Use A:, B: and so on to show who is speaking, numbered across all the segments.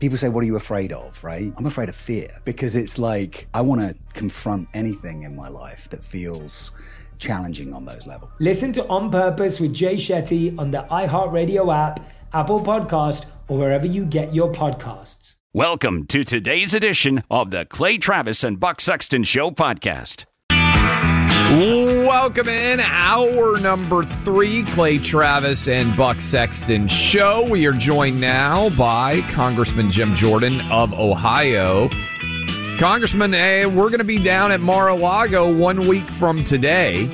A: People say, What are you afraid of? Right? I'm afraid of fear because it's like I want to confront anything in my life that feels challenging on those levels.
B: Listen to On Purpose with Jay Shetty on the iHeartRadio app, Apple Podcast, or wherever you get your podcasts.
C: Welcome to today's edition of the Clay Travis and Buck Sexton Show podcast.
D: Welcome in our number three, Clay Travis and Buck Sexton show. We are joined now by Congressman Jim Jordan of Ohio. Congressman, eh, we're going to be down at Mar-a-Lago one week from today,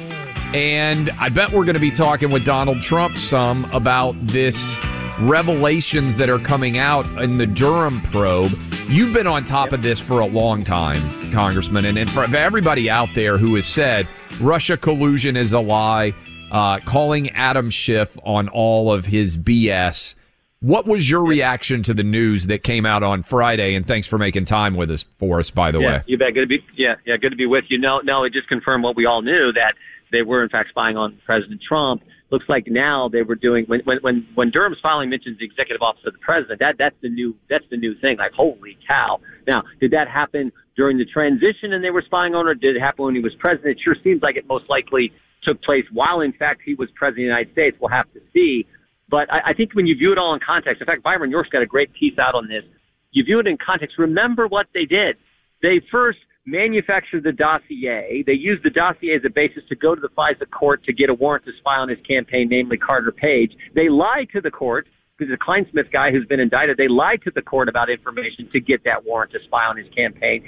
D: and I bet we're going to be talking with Donald Trump some about this revelations that are coming out in the Durham probe. You've been on top of this for a long time, Congressman, and, and for everybody out there who has said Russia collusion is a lie, uh, calling Adam Schiff on all of his BS. What was your reaction to the news that came out on Friday? And thanks for making time with us for us, by the
E: yeah,
D: way.
E: You bet. Good to be yeah, yeah, good to be with you. No, no, it just confirmed what we all knew that they were in fact spying on President Trump. Looks like now they were doing when when when when Durham's filing mentions the executive office of the president. That that's the new that's the new thing. Like holy cow! Now, did that happen during the transition and they were spying on, or did it happen when he was president? It sure seems like it most likely took place while in fact he was president of the United States. We'll have to see. But I, I think when you view it all in context, in fact, Byron York's got a great piece out on this. You view it in context. Remember what they did. They first manufactured the dossier. They used the dossier as a basis to go to the FISA court to get a warrant to spy on his campaign, namely Carter Page. They lied to the court because the Clinesmith guy who's been indicted, they lied to the court about information to get that warrant to spy on his campaign.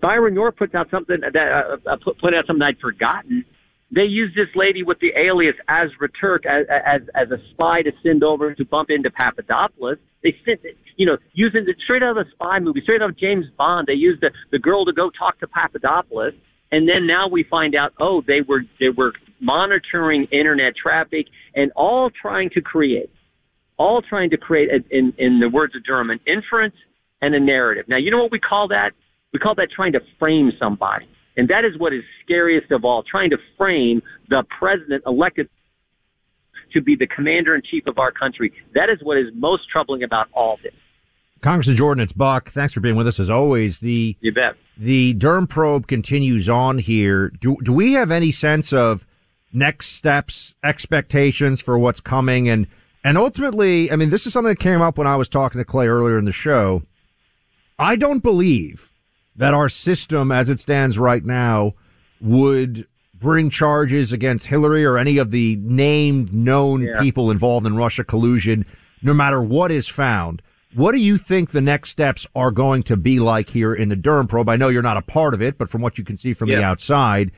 E: Byron York puts out something that uh, uh, put out something I'd forgotten. They used this lady with the alias Azra Turk as, as as a spy to send over to bump into Papadopoulos. They sent you know, using it straight out of a spy movie, straight out of James Bond. They used the the girl to go talk to Papadopoulos, and then now we find out, oh, they were they were monitoring internet traffic and all trying to create, all trying to create, a, in in the words of Durham, an inference and a narrative. Now, you know what we call that? We call that trying to frame somebody. And that is what is scariest of all, trying to frame the president elected to be the commander in chief of our country. That is what is most troubling about all this.
F: Congressman Jordan, it's Buck. Thanks for being with us as always. The
E: you bet.
F: The Durham probe continues on here. Do do we have any sense of next steps, expectations for what's coming, and and ultimately, I mean, this is something that came up when I was talking to Clay earlier in the show. I don't believe that our system, as it stands right now, would bring charges against Hillary or any of the named known
E: Yeah.
F: people involved in Russia collusion, no matter what is found. What do you think the next steps are going to be like here in the Durham probe? I know you're not a part of it, but from what you can see from the outside,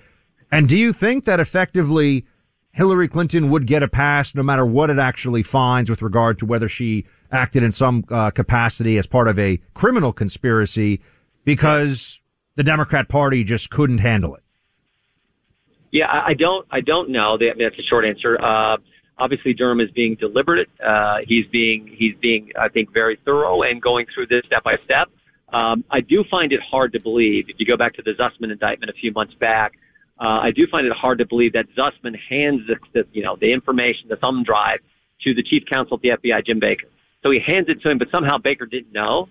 F: and do you think that effectively Hillary Clinton would get a pass no matter what it actually finds with regard to whether she acted in some uh, capacity as part of a criminal conspiracy because the Democrat Party just couldn't handle it?
E: Yeah, I, I don't. I don't know. That's a short answer. Uh, obviously, Durham is being deliberate. Uh, he's being he's being I think very thorough and going through this step by step. Um, I do find it hard to believe if you go back to the Sussmann indictment a few months back. Uh, I do find it hard to believe that Sussmann hands the, the you know the information, the thumb drive, to the chief counsel at the FBI, Jim Baker. So he hands it to him, but somehow Baker didn't know.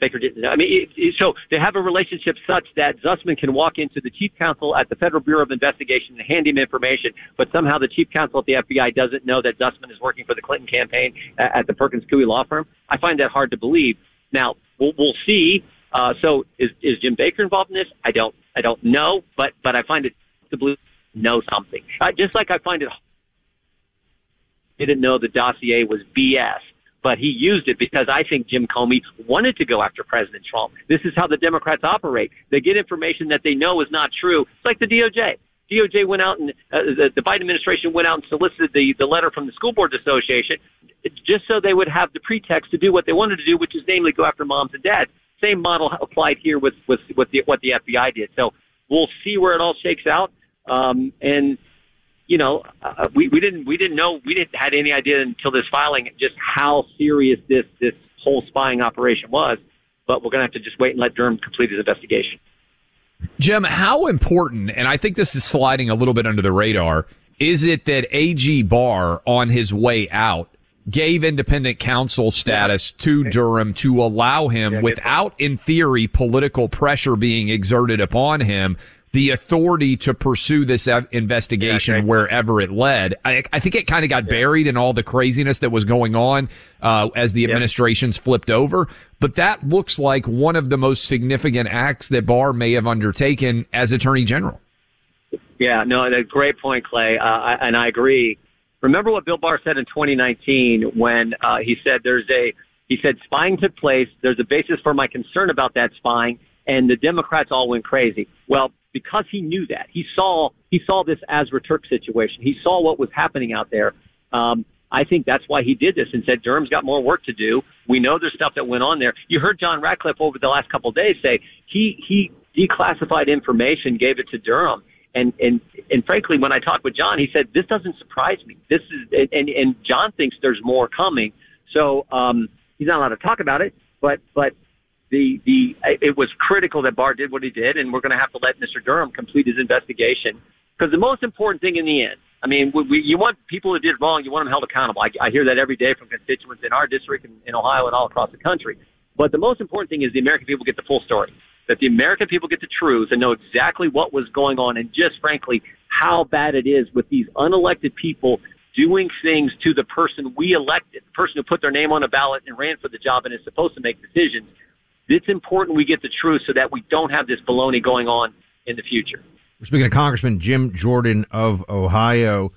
E: Baker didn't know. I mean, it, it, so they have a relationship such that Sussmann can walk into the chief counsel at the Federal Bureau of Investigation and hand him information, but somehow the chief counsel at the FBI doesn't know that Sussmann is working for the Clinton campaign at, the Perkins Coie law firm. I find that hard to believe. Now we'll, we'll see. Uh, so is, is Jim Baker involved in this? I don't, I don't know, but, but I find it to believe know something. Uh, just like I find it didn't know the dossier was BS but he used it because I think Jim Comey wanted to go after President Trump. This is how the Democrats operate. They get information that they know is not true. It's like the DOJ. DOJ went out and uh, the, the Biden administration went out and solicited the, the letter from the School Boards Association just so they would have the pretext to do what they wanted to do, which is namely go after moms and dads. Same model applied here with, with, with the, what the FBI did. So we'll see where it all shakes out. Um, and you know, uh, we, we didn't we didn't know we didn't had any idea until this filing just how serious this this whole spying operation was. But we're going to have to just wait and let Durham complete his investigation.
D: Jim, how important, and I think this is sliding a little bit under the radar, is it that AG Barr on his way out gave independent counsel status to Durham to allow him, without, in theory, political pressure being exerted upon him, the authority to pursue this investigation yeah, wherever it led. I, I think it kind of got yeah. buried in all the craziness that was going on uh, as the administrations flipped over. But that looks like one of the most significant acts that Barr may have undertaken as Attorney General.
E: Yeah, no, a great point, Clay, uh, I, and I agree. Remember what Bill Barr said in 2019 when uh, he said there's a he said spying took place. There's a basis for my concern about that spying, and the Democrats all went crazy. Well, because he knew that. He saw he saw this Azra Turk situation. He saw what was happening out there. Um, I think that's why he did this and said Durham's got more work to do. We know there's stuff that went on there. You heard John Ratcliffe over the last couple of days say he he declassified information, gave it to Durham. And and and frankly, when I talked with John, he said this doesn't surprise me. This is and and John thinks there's more coming. So um, he's not allowed to talk about it, but but the the it was critical that Barr did what he did, and we're going to have to let Mr. Durham complete his investigation because the most important thing in the end, I mean, we, we, you want people who did wrong, you want them held accountable. I, I hear that every day from constituents in our district, in, in Ohio, and all across the country. But the most important thing is the American people get the full story. That the American people get the truth and know exactly what was going on, and just frankly how bad it is with these unelected people doing things to the person we elected, the person who put their name on a ballot and ran for the job and is supposed to make decisions it's important we get the truth so that we don't have this baloney going on in the future.
F: We're speaking to Congressman Jim Jordan of Ohio.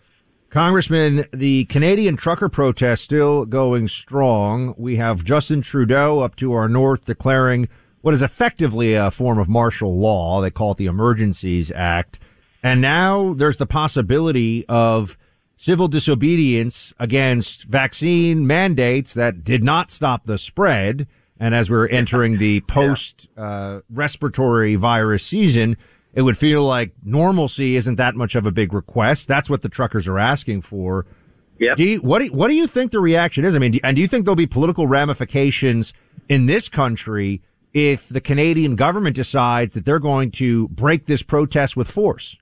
F: Congressman, the Canadian trucker protest still going strong. We have Justin Trudeau up to our north declaring what is effectively a form of martial law. They call it the Emergencies Act. And now there's the possibility of civil disobedience against vaccine mandates that did not stop the spread. And as we're entering the post uh, respiratory virus season, it would feel like normalcy isn't that much of a big request. That's what the truckers are asking for.
E: Yeah.
F: what do you, what do you think the reaction is? I mean, do, and do you think there'll be political ramifications in this country if the Canadian government decides that they're going to break this protest with force?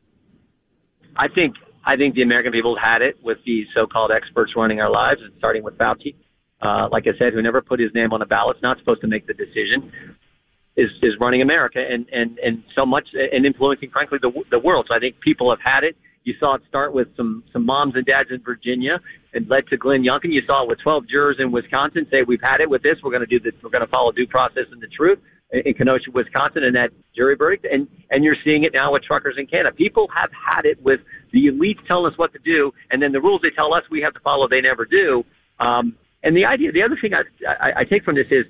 E: I think I think the American people had it with these so-called experts running our lives, and starting with Fauci uh, like I said, who never put his name on a ballot, not supposed to make the decision, is is running America and and and so much and influencing, frankly, the the world. So I think people have had it. You saw it start with some some moms and dads in Virginia, and led to Glenn Youngkin. You saw it with 12 jurors in Wisconsin say we've had it with this. We're going to do this. We're going to follow due process and the truth in Kenosha, Wisconsin, and that jury verdict. And and you're seeing it now with truckers in Canada. People have had it with the elites telling us what to do, and then the rules they tell us we have to follow, they never do. Um, and the idea, the other thing I, I, I take from this is,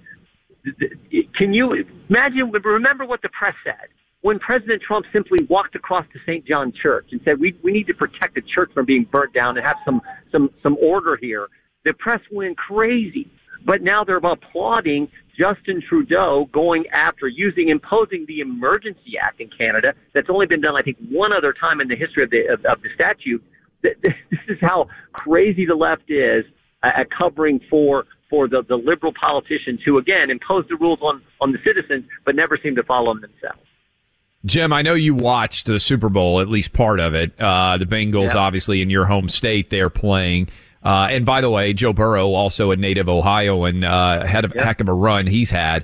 E: can you imagine? Remember what the press said when President Trump simply walked across to St. John Church and said, "We we need to protect the church from being burnt down and have some some some order here." The press went crazy, but now they're applauding Justin Trudeau going after using imposing the Emergency Act in Canada. That's only been done, I think, one other time in the history of the of, of the statute. This is how crazy the left is at covering for for the, the liberal politicians who again impose the rules on on the citizens but never seem to follow them themselves.
D: Jim, I know you watched the Super Bowl, at least part of it. Uh, the Bengals, obviously, in your home state, they're playing. Uh, and by the way, Joe Burrow, also a native Ohioan, uh, had a heck of a run he's had.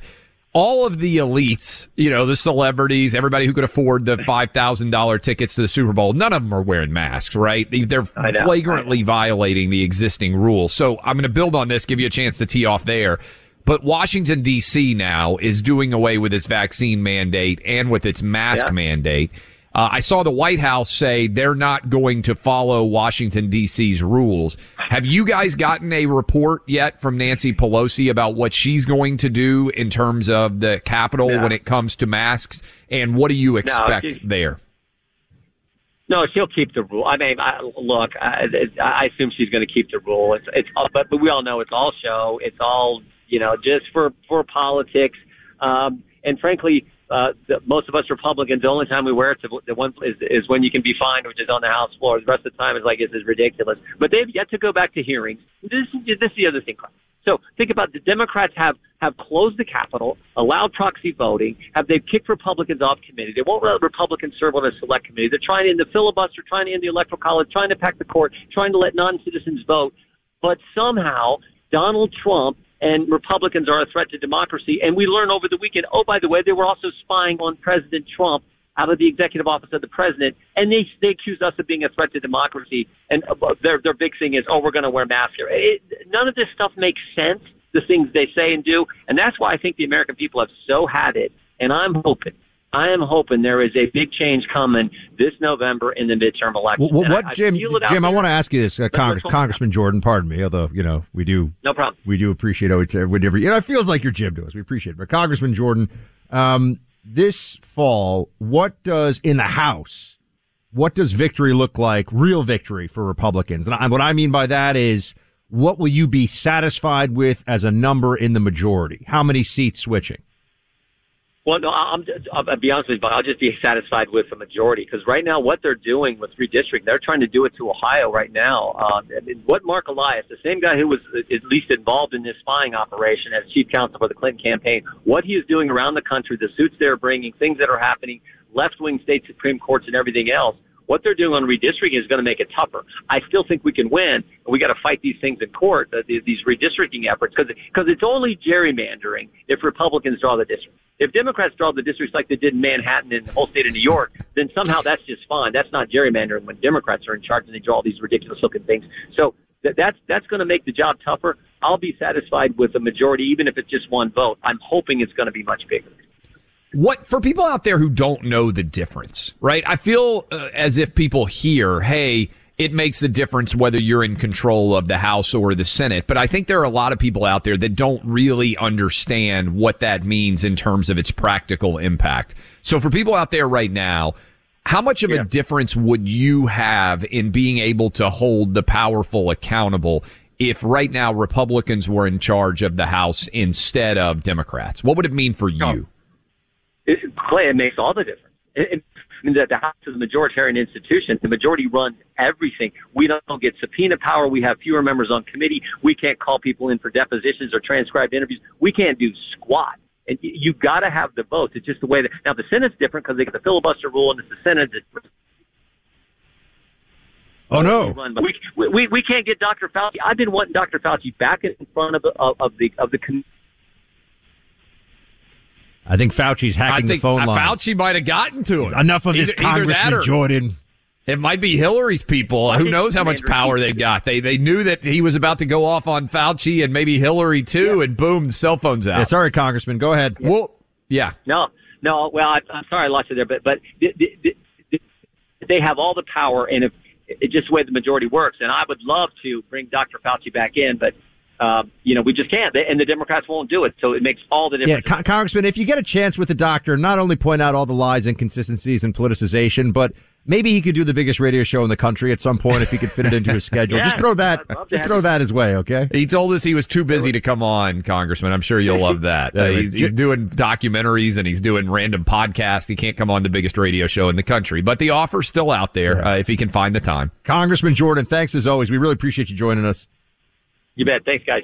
D: All of the elites, you know, the celebrities, everybody who could afford the five thousand dollar tickets to the Super Bowl, none of them are wearing masks, right? They- They're
E: know,
D: flagrantly violating the existing rules. So I'm going to build on this, give you a chance to tee off there. But Washington D.C. now is doing away with its vaccine mandate and with its mask
E: Yeah.
D: mandate. Uh, I saw the White House say they're not going to follow Washington D.C.'s rules. Have you guys gotten a report yet from Nancy Pelosi about what she's going to do in terms of the Capitol
E: No.
D: when it comes to masks? And what do you expect
E: she-
D: there?
E: No, she'll keep the rule. I mean, I, look, I, I assume she's going to keep the rule. It's, it's, but, but we all know it's all show. It's all, you know, just for for politics. Um, and frankly, uh, the, most of us Republicans, the only time we wear it, the, the one is, is when you can be fined, which is on the House floor. The rest of the time is like this is ridiculous. But they've yet to go back to hearings. This, this is the other thing. So think about the Democrats have have closed the Capitol, allowed proxy voting, have they kicked Republicans off committee. They won't let Republicans serve on a select committee. They're trying to end the filibuster, trying to end the electoral college, trying to pack the court, trying to let non-citizens vote. But somehow Donald Trump and Republicans are a threat to democracy. And we learn over the weekend, oh, by the way, they were also spying on President Trump out of the executive office of the president, and they they accuse us of being a threat to democracy. And uh, their their big thing is, oh, we're going to wear masks here. It, none of this stuff makes sense. The things they say and do, and that's why I think the American people have so had it. And I'm hoping, I am hoping there is a big change coming this November in the midterm election.
F: Well, what,
E: I- I
F: Jim?
E: feel
F: Jim, I want to ask you this, uh, Congress, Congressman Jordan. Pardon me, although you know we do
E: No problem.
F: we do appreciate whatever. You know, it feels like you're Jim to us. We appreciate it. But Congressman Jordan, um, this fall, what does in the House? What does victory look like? Real victory for Republicans, and I, what I mean by that is, what will you be satisfied with as a number in the majority? How many seats switching?
E: Well, no, I'm, I'll, be honest with you, but I'll just be satisfied with the majority because right now what they're doing with redistricting, they're trying to do it to Ohio right now. Um, I what Marc Elias, the same guy who was at least involved in this spying operation as chief counsel for the Clinton campaign, what he is doing around the country, the suits they're bringing, things that are happening, left-wing state supreme courts and everything else. What they're doing on redistricting is going to make it tougher. I still think we can win, and we got to fight these things in court, uh, these, redistricting efforts, because because it's only gerrymandering if Republicans draw the district. If Democrats draw the districts like they did in Manhattan and the whole state of New York, then somehow that's just fine. That's not gerrymandering when Democrats are in charge and they draw these ridiculous looking things. So that, that's that's going to make the job tougher. I'll be satisfied with the majority, even if it's just one vote. I'm hoping it's going to be much bigger.
D: What for people out there who don't know the difference, right? I feel uh, as if people hear, "Hey, it makes a difference whether you're in control of the House or the Senate." But I think there are a lot of people out there that don't really understand what that means in terms of its practical impact. So for people out there right now, how much of a difference would you have in being able to hold the powerful accountable if right now Republicans were in charge of the House instead of Democrats? What would it mean for you?
E: It, Clay, it makes all the difference. It, it, I mean, the, the House is a majoritarian institution. The majority runs everything. We don't get subpoena power. We have fewer members on committee. We can't call people in for depositions or transcribed interviews. We can't do squat. And you, you got to have the votes. It's just the way that now the Senate's different because they get the filibuster rule, and it's the Senate. That,
F: Oh no!
E: we, we we can't get Dr. Fauci. I've been wanting Dr. Fauci back in front of the of, the of the. Con-
F: I think Fauci's hacking
D: I
F: the
D: think
F: phone
D: uh,
F: lines.
D: Fauci might have gotten to him.
F: Enough of this,
D: Either- either that
F: Congressman
D: or-
F: Jordan.
D: It might be Hillary's people.
E: I
D: Who knows how much power they've got? They they knew that he was about to go off on Fauci and maybe Hillary too, and boom, the cell phone's out.
F: Yeah, sorry, Congressman. Go ahead.
D: Well, yeah.
E: No, no. Well, I, I'm sorry I lost you there, but but the, the, the, they have all the power, and if it's just the way the majority works, and I would love to bring Dr. Fauci back in, but um, you know we just can't, they, and the Democrats won't do it. So it makes all the difference.
F: Con- Congressman, if you get a chance with the doctor, not only point out all the lies, inconsistencies, and politicization, but maybe he could do the biggest radio show in the country at some point if he could fit it into his schedule. Just throw that,
E: I'd love to
F: just throw that his way, okay?
D: He told us he was too busy to come on, Congressman. I'm sure you'll love that. Uh, he's, he's doing documentaries and he's doing random podcasts. He can't come on the biggest radio show in the country, but the offer's still out there uh, if he can find the time.
F: Congressman Jordan, thanks as always. We really appreciate you joining us.
E: You bet. Thanks, guys.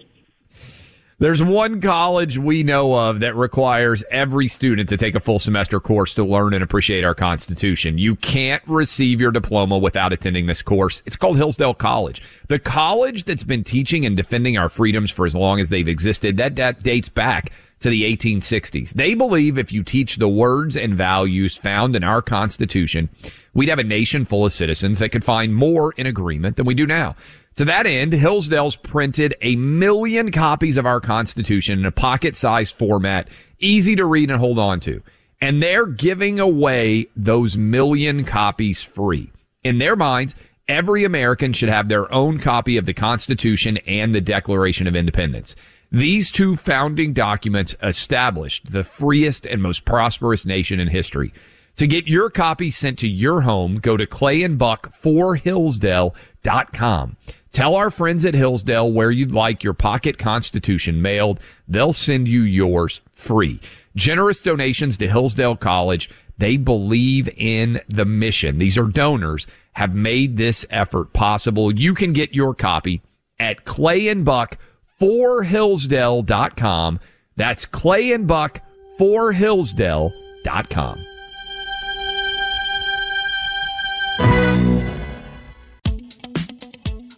D: There's one college we know of that requires every student to take a full semester course to learn and appreciate our Constitution. You can't receive your diploma without attending this course. It's called Hillsdale College. The college that's been teaching and defending our freedoms for as long as they've existed, that, that dates back to the 1860s. They believe if you teach the words and values found in our Constitution, we'd have a nation full of citizens that could find more in agreement than we do now. To that end, Hillsdale's printed a million copies of our Constitution in a pocket sized format, easy to read and hold on to. And they're giving away those million copies free. In their minds, every American should have their own copy of the Constitution and the Declaration of Independence. These two founding documents established the freest and most prosperous nation in history. To get your copy sent to your home, go to clayandbuck4hillsdale.com. Tell our friends at Hillsdale where you'd like your pocket constitution mailed. They'll send you yours free. Generous donations to Hillsdale College. They believe in the mission. These are donors have made this effort possible. You can get your copy at Clay and clayandbuck4hillsdale.com. That's Clay and clayandbuck4hillsdale.com.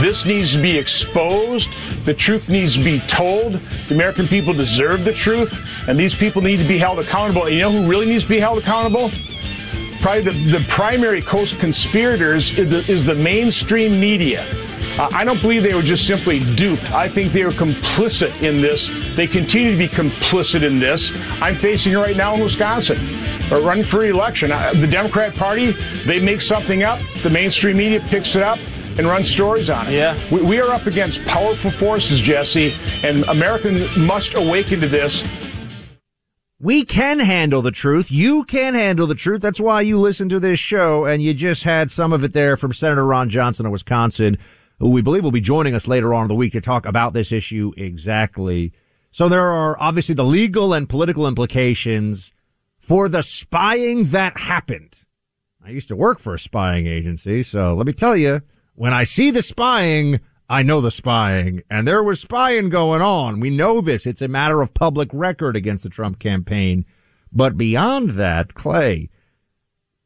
G: This needs to be exposed. The truth needs to be told. The American people deserve the truth, and these people need to be held accountable. And you know who really needs to be held accountable? Probably the, the primary co-conspirators is the, is the mainstream media. Uh, I don't believe they were just simply duped. I think they were complicit in this. They continue to be complicit in this. I'm facing it right now in Wisconsin, or running for election. Uh, the Democrat Party, they make something up. The mainstream media picks it up. And run stories on it.
F: Yeah.
G: We, we are up against powerful forces, Jesse, and Americans must awaken to this.
F: We can handle the truth. You can handle the truth. That's why you listen to this show, and you just had some of it there from Senator Ron Johnson of Wisconsin, who we believe will be joining us later on in the week to talk about this issue exactly. So there are obviously the legal and political implications for the spying that happened. I used to work for a spying agency, so let me tell you, when I see the spying, I know the spying, and there was spying going on. We know this. It's a matter of public record against the Trump campaign. But beyond that, Clay,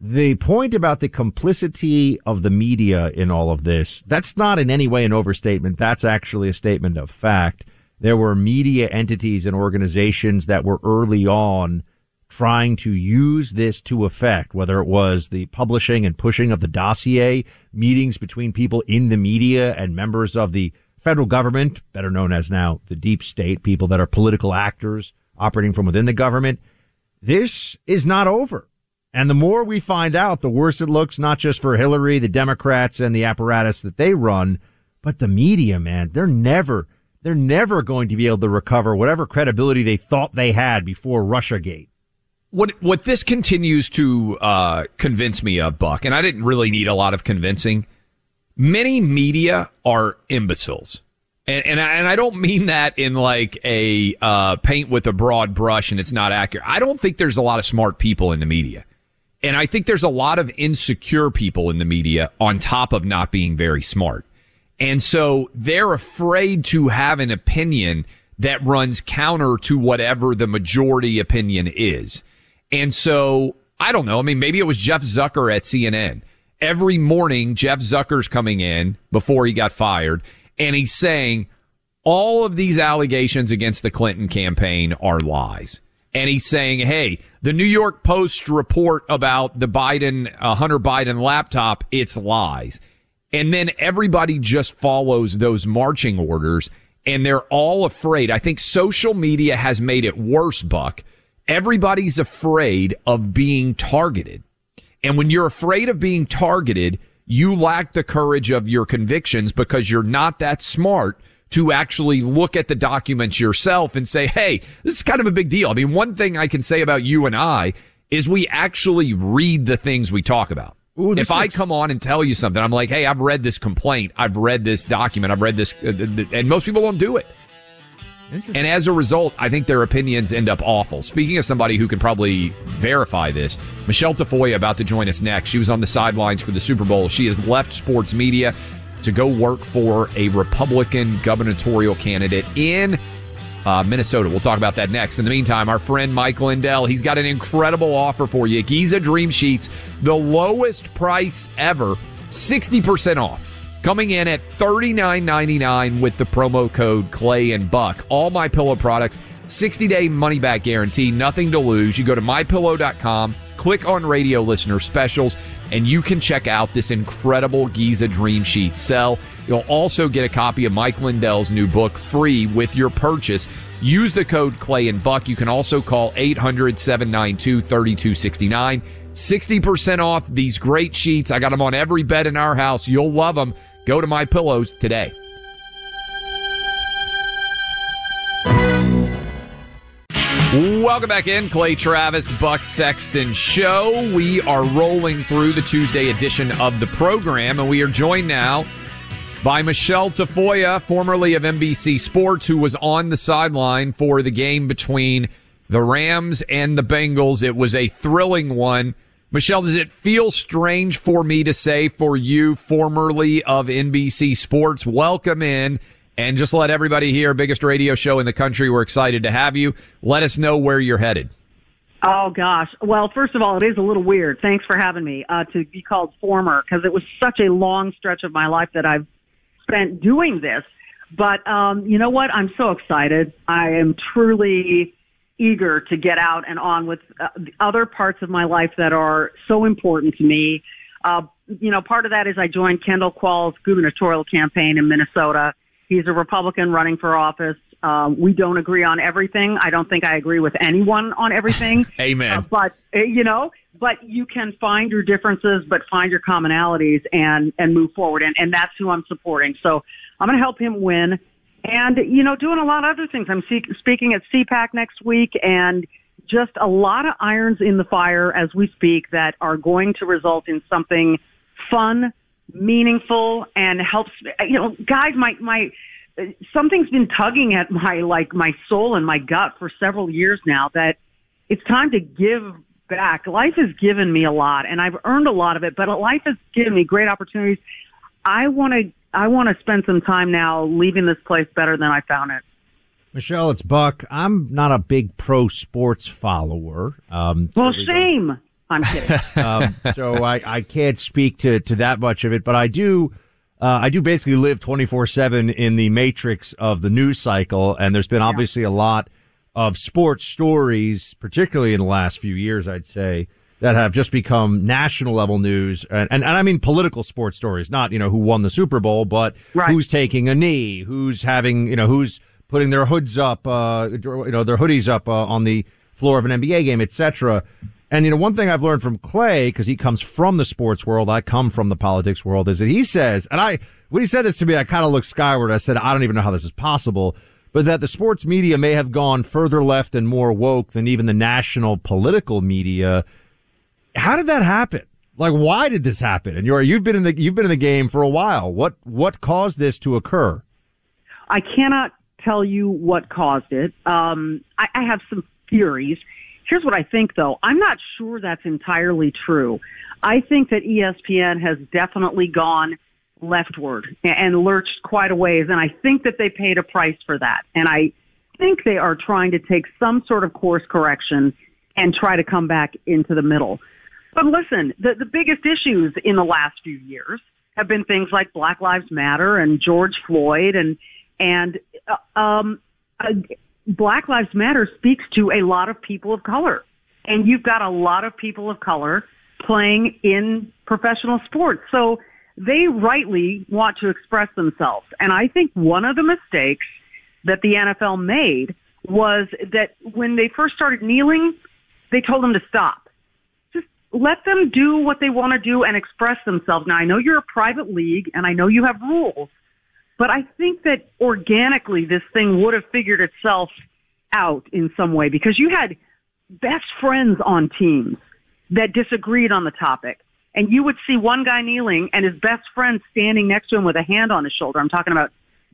F: the point about the complicity of the media in all of this, that's not in any way an overstatement. That's actually a statement of fact. There were media entities and organizations that were early on trying to use this to effect, whether it was the publishing and pushing of the dossier, meetings between people in the media and members of the federal government, better known as now the deep state, people that are political actors operating from within the government. This is not over. And the more we find out, the worse it looks, not just for Hillary, the Democrats and the apparatus that they run, but the media, man. They're never, they're never going to be able to recover whatever credibility they thought they had before Russiagate.
D: What what this continues to uh, convince me of, Buck, and I didn't really need a lot of convincing. Many media are imbeciles, and and I, and I don't mean that in like a uh, paint with a broad brush and it's not accurate. I don't think there's a lot of smart people in the media, and I think there's a lot of insecure people in the media on top of not being very smart, and so they're afraid to have an opinion that runs counter to whatever the majority opinion is. And so I don't know. I mean, maybe it was Jeff Zucker at CNN. Every morning, Jeff Zucker's coming in before he got fired, and he's saying all of these allegations against the Clinton campaign are lies. And he's saying, hey, the New York Post report about the Biden, uh, Hunter Biden laptop, it's lies. And then everybody just follows those marching orders and they're all afraid. I think social media has made it worse, Buck, everybody's afraid of being targeted. And when you're afraid of being targeted, you lack the courage of your convictions because you're not that smart to actually look at the documents yourself and say, Hey, this is kind of a big deal. I mean, one thing I can say about you and I is we actually read the things we talk about.
F: Ooh,
D: if I come on and tell you something, I'm like, Hey, I've read this complaint. I've read this document. I've read this. Uh, and most people won't do it. And as a result, I think their opinions end up awful. Speaking of somebody who can probably verify this, Michele Tafoya about to join us next. She was on the sidelines for the Super Bowl. She has left sports media to go work for a Republican gubernatorial candidate in uh, Minnesota. We'll talk about that next. In the meantime, our friend Mike Lindell, he's got an incredible offer for you. Giza Dream Sheets, the lowest price ever, 60% off. Coming in at $39.99 with the promo code Clay and Buck. All my pillow products, 60 day money back guarantee, nothing to lose. You go to mypillow.com, click on radio listener specials, and you can check out this incredible Giza Dream Sheet sell. You'll also get a copy of Mike Lindell's new book free with your purchase. Use the code Clay and Buck. You can also call 800 792 3269. 60% off these great sheets. I got them on every bed in our house. You'll love them. Go to My Pillows today. Welcome back in, Clay Travis, Buck Sexton Show. We are rolling through the Tuesday edition of the program, and we are joined now by Michele Tafoya, formerly of NBC Sports, who was on the sideline for the game between the Rams and the Bengals. It was a thrilling one. Michele, does it feel strange for me to say for you, formerly of NBC Sports, welcome in and just let everybody hear biggest radio show in the country. We're excited to have you. Let us know where you're headed.
H: Oh gosh. Well, first of all, it is a little weird. Thanks for having me uh, to be called former because it was such a long stretch of my life that I've spent doing this. But um, you know what? I'm so excited. I am truly eager to get out and on with uh, the other parts of my life that are so important to me. Uh, you know, part of that is I joined Kendall Qualls' gubernatorial campaign in Minnesota. He's a Republican running for office. Um, we don't agree on everything. I don't think I agree with anyone on everything.
D: Amen.
H: Uh, but uh, you know, but you can find your differences, but find your commonalities and and move forward. And and that's who I'm supporting. So I'm going to help him win, and you know, doing a lot of other things. I'm speaking at CPAC next week, and just a lot of irons in the fire as we speak that are going to result in something fun, meaningful, and helps. You know, guys, my my something's been tugging at my like my soul and my gut for several years now that it's time to give back. Life has given me a lot and I've earned a lot of it, but life has given me great opportunities. I want to I want to spend some time now leaving this place better than I found it.
F: Michele, it's Buck. I'm not a big pro sports follower. Um,
H: well, shame. I'm kidding.
F: um, so I, I can't speak to, to that much of it, but I do uh, I do basically live 24 7 in the matrix of the news cycle. And there's been obviously a lot of sports stories, particularly in the last few years, I'd say, that have just become national level news. And, and, and I mean political sports stories, not, you know, who won the Super Bowl, but
H: right.
F: who's taking a knee, who's having, you know, who's putting their hoods up, uh, you know, their hoodies up uh, on the floor of an NBA game, etc. And you know, one thing I've learned from Clay, because he comes from the sports world, I come from the politics world, is that he says, and I, when he said this to me, I kind of looked skyward. I said, I don't even know how this is possible, but that the sports media may have gone further left and more woke than even the national political media. How did that happen? Like, why did this happen? And you're, you've been in the, you've been in the game for a while. What, what caused this to occur?
H: I cannot tell you what caused it. Um, I, I have some theories. Here's what I think, though. I'm not sure that's entirely true. I think that ESPN has definitely gone leftward and lurched quite a ways, and I think that they paid a price for that. And I think they are trying to take some sort of course correction and try to come back into the middle. But listen, the, the biggest issues in the last few years have been things like Black Lives Matter and George Floyd and and uh, um, uh, Black Lives Matter speaks to a lot of people of color. And you've got a lot of people of color playing in professional sports. So they rightly want to express themselves. And I think one of the mistakes that the NFL made was that when they first started kneeling, they told them to stop. Let them do what they want to do and express themselves. Now, I know you're a private league and I know you have rules, but I think that organically this thing would have figured itself out in some way because you had best friends on teams that disagreed on the topic. And you would see one guy kneeling and his best friend standing next to him with a hand on his shoulder. I'm talking about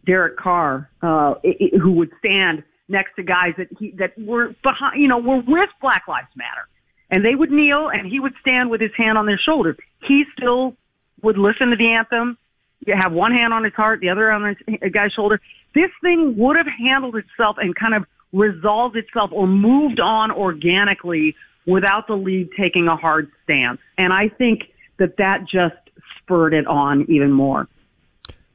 H: Derek Carr, uh, who would stand next to guys that he, that were behind, you know, were with Black Lives Matter. And they would kneel and he would stand with his hand on their shoulder. He still would listen to the anthem you have one hand on his heart, the other on a guy's shoulder. This thing would have handled itself and kind of resolved itself or moved on organically without the league taking a hard stance. And I think that that just spurred it on even more.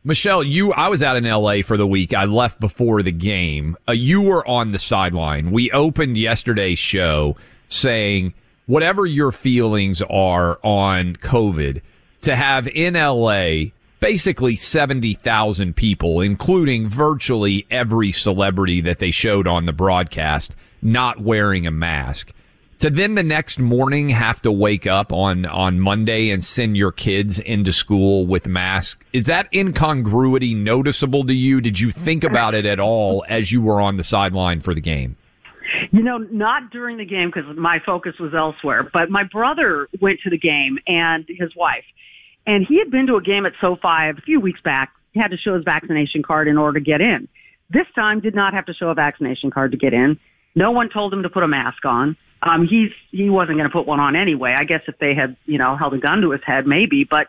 D: Michele, you, I was out in LA for the week. I left before the game. Uh, you were on the sideline. We opened yesterday's show saying, whatever your feelings are on COVID, to have in LA basically 70,000 people, including virtually every celebrity that they showed on the broadcast, not wearing a mask. To then the next morning have to wake up on, on Monday and send your kids into school with masks. Is that incongruity noticeable to you? Did you think about it at all as you were on the sideline for the game?
H: You know, not during the game because my focus was elsewhere, but my brother went to the game and his wife and he had been to a game at SoFi a few weeks back. He had to show his vaccination card in order to get in. This time did not have to show a vaccination card to get in. No one told him to put a mask on. Um, he's, he wasn't going to put one on anyway. I guess if they had, you know, held a gun to his head, maybe. But,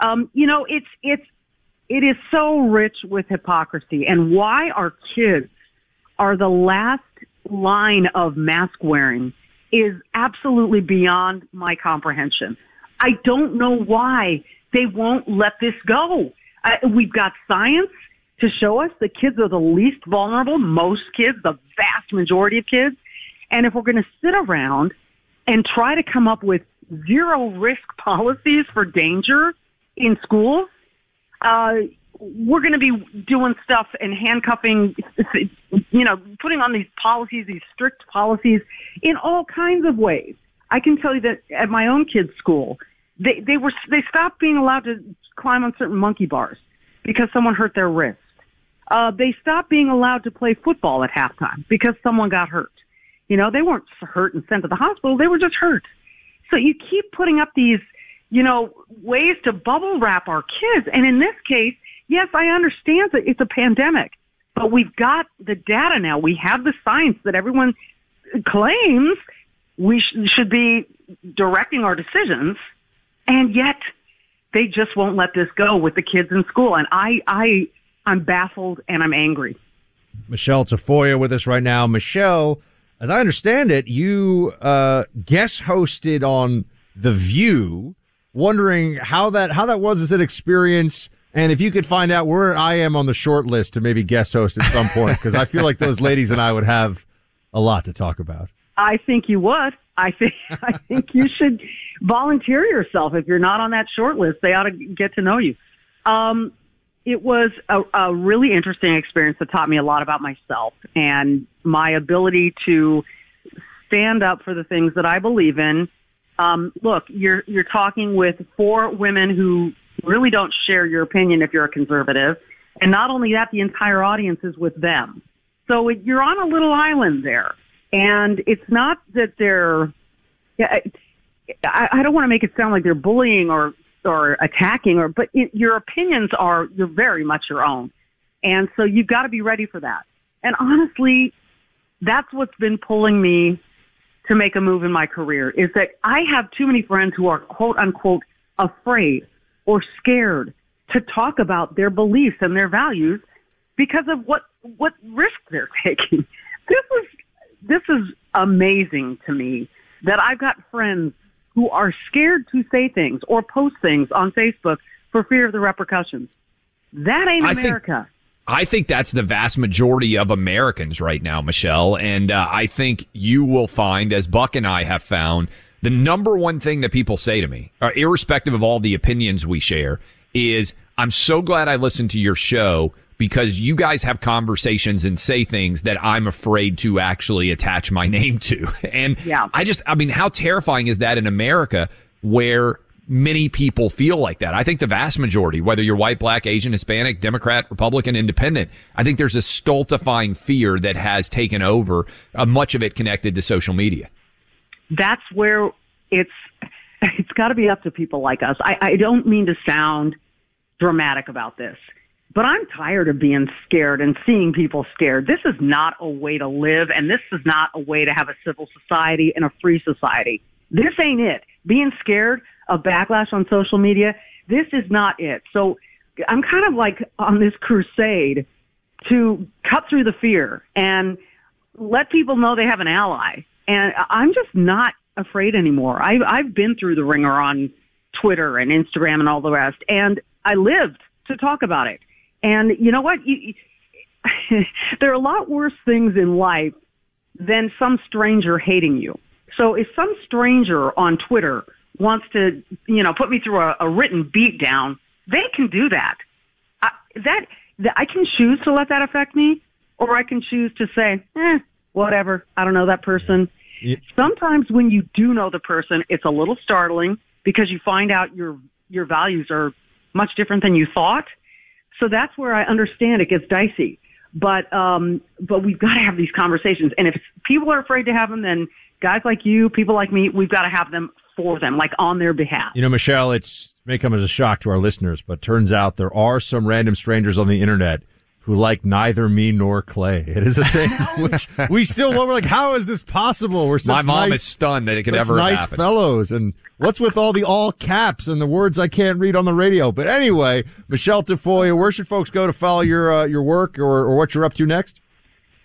H: um, you know, it's, it's, it is so rich with hypocrisy and why our kids are the last line of mask wearing is absolutely beyond my comprehension. I don't know why they won't let this go. We've got science to show us the kids are the least vulnerable, most kids, the vast majority of kids. And if we're going to sit around and try to come up with zero risk policies for danger in schools, uh, we're going to be doing stuff and handcuffing, you know, putting on these policies, these strict policies in all kinds of ways. I can tell you that at my own kids' school, they they were they stopped being allowed to climb on certain monkey bars because someone hurt their wrist. Uh, they stopped being allowed to play football at halftime because someone got hurt. You know, they weren't hurt and sent to the hospital; they were just hurt. So you keep putting up these, you know, ways to bubble wrap our kids. And in this case, yes, I understand that it's a pandemic, but we've got the data now. We have the science that everyone claims we sh- should be directing our decisions, and yet they just won't let this go with the kids in school. And I, I, I'm baffled and I'm angry.
F: Michele Tafoya with us right now. Michele, as I understand it, you uh, guest hosted on The View. Wondering how that how that was as an experience, and if you could find out where I am on the short list to maybe guest host at some point, because I feel like those ladies and I would have a lot to talk about.
H: I think you would. I think I think you should volunteer yourself if you're not on that short list. They ought to get to know you. Um, it was a, a really interesting experience that taught me a lot about myself and my ability to stand up for the things that I believe in. Um, look, you're you're talking with four women who really don't share your opinion if you're a conservative, and not only that, the entire audience is with them. So it, you're on a little island there, and it's not that they're. Yeah, I, I don't want to make it sound like they're bullying or or attacking, or but it, your opinions are you're very much your own, and so you've got to be ready for that. And honestly, that's what's been pulling me to make a move in my career is that I have too many friends who are quote unquote afraid or scared to talk about their beliefs and their values because of what what risk they're taking. This is this is amazing to me that I've got friends who are scared to say things or post things on Facebook for fear of the repercussions. That ain't America.
D: I think that's the vast majority of Americans right now, Michele. And uh, I think you will find, as Buck and I have found, the number one thing that people say to me, uh, irrespective of all the opinions we share, is I'm so glad I listened to your show because you guys have conversations and say things that I'm afraid to actually attach my name to. And
H: Yeah.
D: I just, I mean, how terrifying is that in America where many people feel like that? I think the vast majority, whether you're white, black, Asian, Hispanic, Democrat, Republican, Independent, I think there's a stultifying fear that has taken over, uh, much of it connected to social media.
H: That's where it's it's got to be up to people like us. I, I don't mean to sound dramatic about this, but I'm tired of being scared and seeing people scared. This is not a way to live, and this is not a way to have a civil society and a free society. This ain't it. Being scared of backlash on social media, this is not it. So I'm kind of like on this crusade to cut through the fear and let people know they have an ally. And I'm just not afraid anymore. I've, I've been through the ringer on Twitter and Instagram and all the rest, and I lived to talk about it. And you know what? You, there are a lot worse things in life than some stranger hating you. So if some stranger on Twitter wants to, you know, put me through a, a written beat down, they can do that. I, that, that I can choose to let that affect me, or I can choose to say, eh, whatever. I don't know that person. Sometimes when you do know the person, it's a little startling because you find out your your values are much different than you thought. So that's where I understand it gets dicey. But um, but we've got to have these conversations, and if people are afraid to have them, then guys like you, people like me, we've got to have them for them, like on their behalf.
F: You know, Michele, it's may come as a shock to our listeners, but turns out there are some random strangers on the internet who like neither me nor Clay. It is a thing which we still we're like, how is this possible? We're such
D: My mom
F: nice,
D: is stunned that it could ever have
F: nice
D: happened.
F: fellows. And what's with all the all caps and the words I can't read on the radio? But anyway, Michele Tafoya, where should folks go to follow your uh, your work or, or what you're up to next?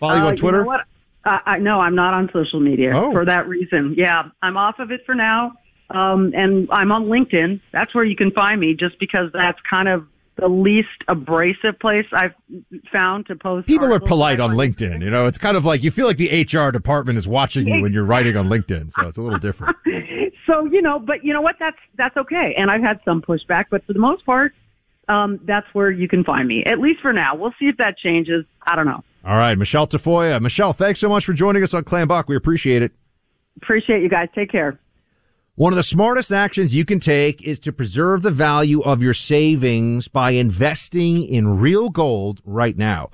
F: Follow you
H: Uh,
F: on Twitter.
H: know what? I, I, no, I'm not on social media
F: Oh.
H: for that reason. Yeah, I'm off of it for now. Um, and I'm on LinkedIn. That's where you can find me just because that's kind of the least abrasive place I've found to post.
F: People are polite on LinkedIn. You know, it's kind of like you feel like the HR department is watching you when you're writing on LinkedIn. So it's a little different.
H: So, you know, but you know what? That's, that's okay. And I've had some pushback, but for the most part, um, that's where you can find me, at least for now. We'll see if that changes. I don't know.
F: All right, Michele Tafoya. Michele, thanks so much for joining us on Clan Buck. We appreciate it.
H: Appreciate you guys. Take care.
F: One of the smartest actions you can take is to preserve the value of your savings by investing in real gold right now.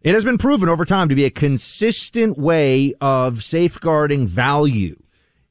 F: It has been proven over time to be a consistent way of safeguarding value.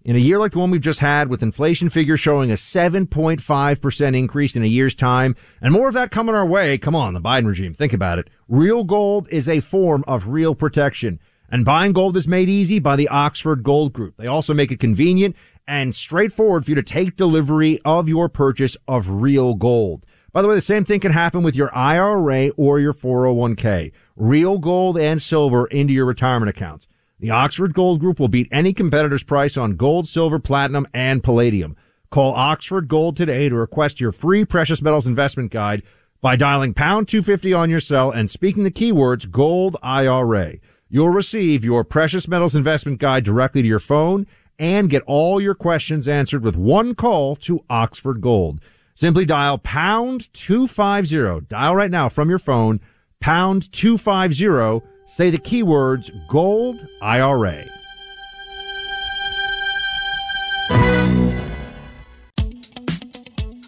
F: In a year like the one we've just had, with inflation figures showing a 7.5% increase in a year's time, and more of that coming our way, come on, the Biden regime, think about it. Real gold is a form of real protection. And buying gold is made easy by the Oxford Gold Group. They also make it convenient and straightforward for you to take delivery of your purchase of real gold. By the way, the same thing can happen with your IRA or your 401k. Real gold and silver into your retirement accounts. The Oxford Gold Group will beat any competitor's price on gold, silver, platinum, and palladium. Call Oxford Gold today to request your free precious metals investment guide by dialing pound 250 on your cell and speaking the keywords gold IRA. You'll receive your precious metals investment guide directly to your phone and get all your questions answered with one call to Oxford Gold. Simply dial pound 250. Dial right now from your phone, pound 250. Say the keywords gold IRA.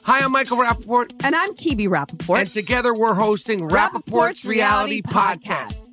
I: Hi, I'm Michael Rapaport.
J: And I'm Kebe Rapaport.
I: And together we're hosting Rapaport's,
J: Rapaport's
I: Reality,
J: Reality
I: Podcast.
J: Podcast.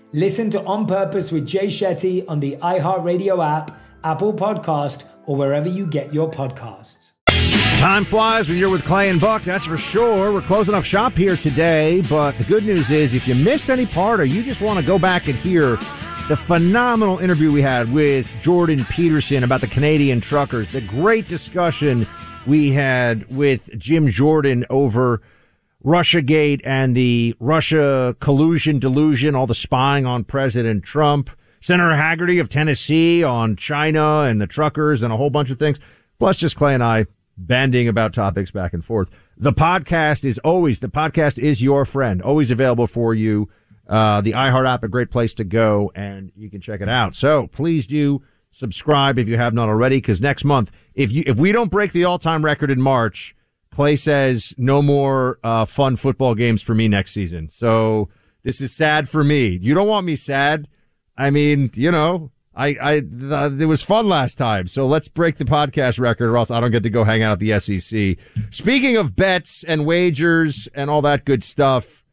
B: Listen to On Purpose with Jay Shetty on the iHeartRadio app, Apple Podcast, or wherever you get your podcasts.
F: Time flies when you're with Clay and Buck, that's for sure. We're closing up shop here today, but the good news is if you missed any part or you just want to go back and hear the phenomenal interview we had with Jordan Peterson about the Canadian truckers, the great discussion we had with Jim Jordan over Russiagate and the Russia collusion, delusion, all the spying on President Trump, Senator Hagerty of Tennessee on China and the truckers and a whole bunch of things, plus just Clay and I banding about topics back and forth. The podcast is always, the podcast is your friend, always available for you. Uh, the iHeart app, a great place to go and you can check it out. So please do subscribe if you have not already, because next month, if you if we don't break the all time record in March, Clay says no more uh, fun football games for me next season. So this is sad for me. You don't want me sad. I mean, you know, I, I, it was fun last time. So let's break the podcast record or else I don't get to go hang out at the SEC. Speaking of bets and wagers and all that good stuff,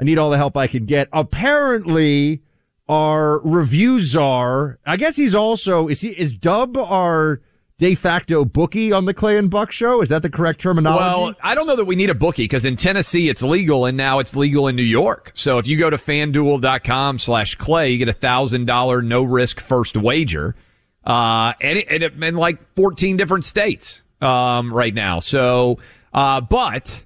F: I need all the help I can get. Apparently, our review czar, I guess he's also, is he, is Dub our de facto bookie on the Clay and Buck show? Is that the correct terminology?
D: Well, I don't know that we need a bookie because in Tennessee it's legal and now it's legal in New York. So if you go to fanduel.com slash clay, you get a thousand dollar no risk first wager. Uh, and, it, and, it, in like 14 different states, um, right now. So, uh, but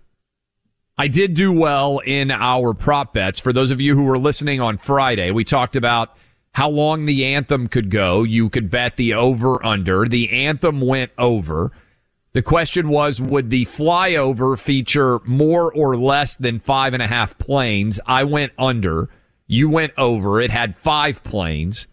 D: I did do well in our prop bets. For those of you who were listening on Friday, we talked about how long the anthem could go. You could bet the over under. The anthem went over. The question was, would the flyover feature more or less than five and a half planes? I went under. You went over. It had five planes.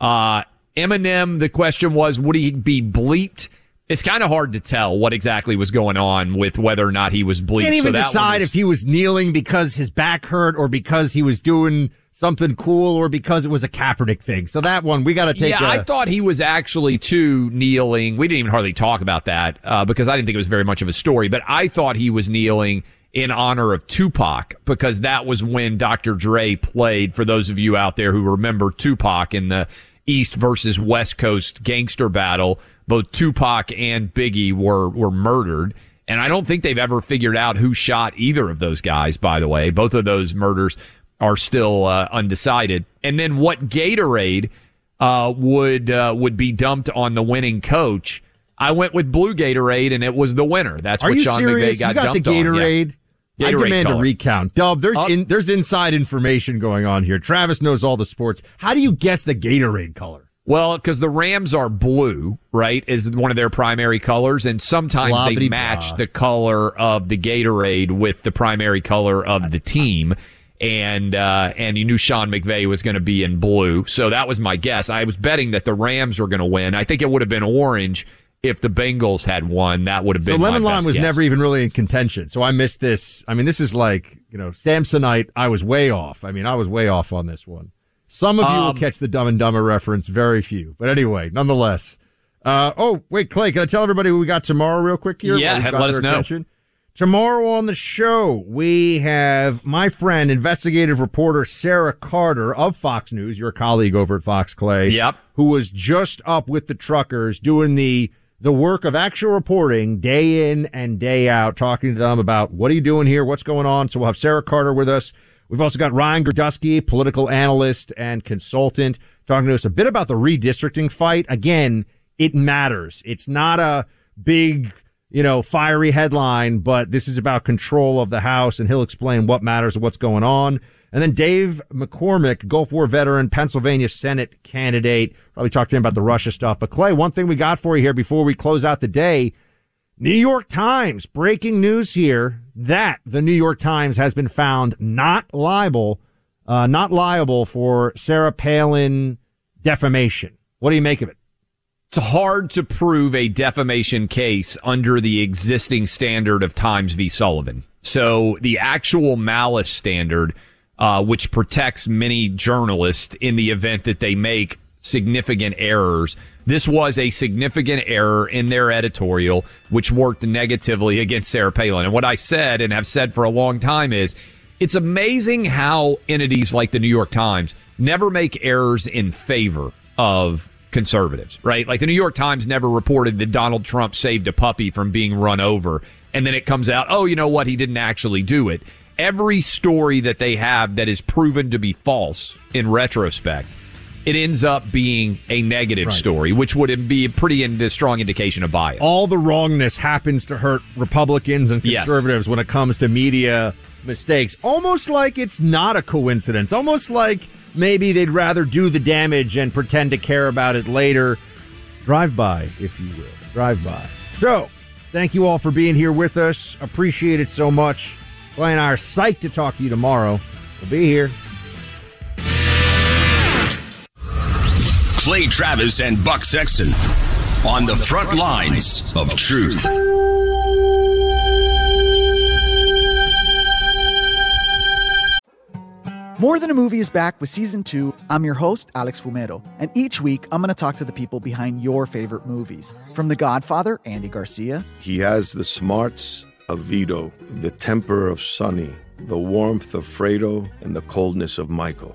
D: Uh, Eminem, the question was, would he be bleeped? It's kind of hard to tell what exactly was going on with whether or not he was bleeped.
F: Can't even
D: so
F: decide
D: was,
F: if he was kneeling because his back hurt or because he was doing something cool or because it was a Kaepernick thing. So that one we got to take.
D: Yeah,
F: a,
D: I thought he was actually too kneeling. We didn't even hardly talk about that uh, because I didn't think it was very much of a story. But I thought he was kneeling in honor of Tupac because that was when Dr. Dre played. For those of you out there who remember Tupac in the East versus West Coast gangster battle, both Tupac and Biggie were were murdered. And I don't think they've ever figured out who shot either of those guys, by the way. Both of those murders are still uh, undecided. And then what Gatorade uh, would uh, would be dumped on the winning coach? I went with blue Gatorade, and it was the winner. That's
F: Are
D: what Sean
F: serious?
D: McVay got,
F: you got
D: dumped
F: the
D: on.
F: Gatorade. I demand
D: color.
F: a recount. Dub, there's
D: Uh,
F: in, there's inside information going on here. Travis knows all the sports. How do you guess the Gatorade color?
D: Well, because the Rams are blue, right, is one of their primary colors, and sometimes they match the color of the Gatorade with the primary color of the team. And uh, and you knew Sean McVay was going to be in blue, so that was my guess. I was betting that the Rams were going to win. I think it would have been orange if the Bengals had won. That would have
F: So
D: been
F: lemon
D: my
F: lime was
D: guess.
F: never even really in contention. So I missed this. I mean, this is like you know Samsonite. I was way off. I mean, I was way off on this one. Some of you will
D: Um,
F: catch the Dumb and Dumber reference. Very few, but anyway, nonetheless. Uh, oh wait, Clay, can I tell everybody we got tomorrow real quick here?
D: Yeah,
F: got
D: let us know.
F: attention? Tomorrow on the show, we have my friend, investigative reporter Sarah Carter of Fox News, your colleague over at Fox Clay.
D: Yep.
F: Who was just up with the truckers doing the the work of actual reporting day in and day out, talking to them about what are you doing here, what's going on. So we'll have Sarah Carter with us. We've also got Ryan Gerdusky, political analyst and consultant, talking to us a bit about the redistricting fight. Again, it matters. It's not a big, you know, fiery headline, but this is about control of the House, and he'll explain what matters and what's going on. And then Dave McCormick, Gulf War veteran, Pennsylvania Senate candidate. Probably talk to him about the Russia stuff. But Clay, one thing we got for you here before we close out the day. New York Times, breaking news here that the New York Times has been found not liable, uh, not liable for Sarah Palin defamation. What do you make of it?
D: It's hard to prove a defamation case under the existing standard of Times v. Sullivan. So the actual malice standard, uh, which protects many journalists in the event that they make significant errors. This was a significant error in their editorial, which worked negatively against Sarah Palin. And what I said and have said for a long time is it's amazing how entities like the New York Times never make errors in favor of conservatives, right? Like the New York Times never reported that Donald Trump saved a puppy from being run over. And then it comes out, oh, you know what? He didn't actually do it. Every story that they have that is proven to be false in retrospect, it ends up being a negative story, which would be a pretty in- strong indication of bias.
F: All the wrongness happens to hurt Republicans and
D: Yes.
F: conservatives when it comes to media mistakes. Almost like it's not a coincidence. Almost like maybe they'd rather do the damage and pretend to care about it later. Drive by, if you will. Drive by. So, thank you all for being here with us. Appreciate it so much. Clay and I are psyched to talk to you tomorrow. We'll be here.
C: Clay Travis and Buck Sexton on the front lines of truth.
K: More Than a Movie is back with season two. I'm your host, Alex Fumero, and each week I'm going to talk to the people behind your favorite movies. From The Godfather, Andy Garcia,
L: He has the smarts of Vito, the temper of Sonny, the warmth of Fredo, and the coldness of Michael.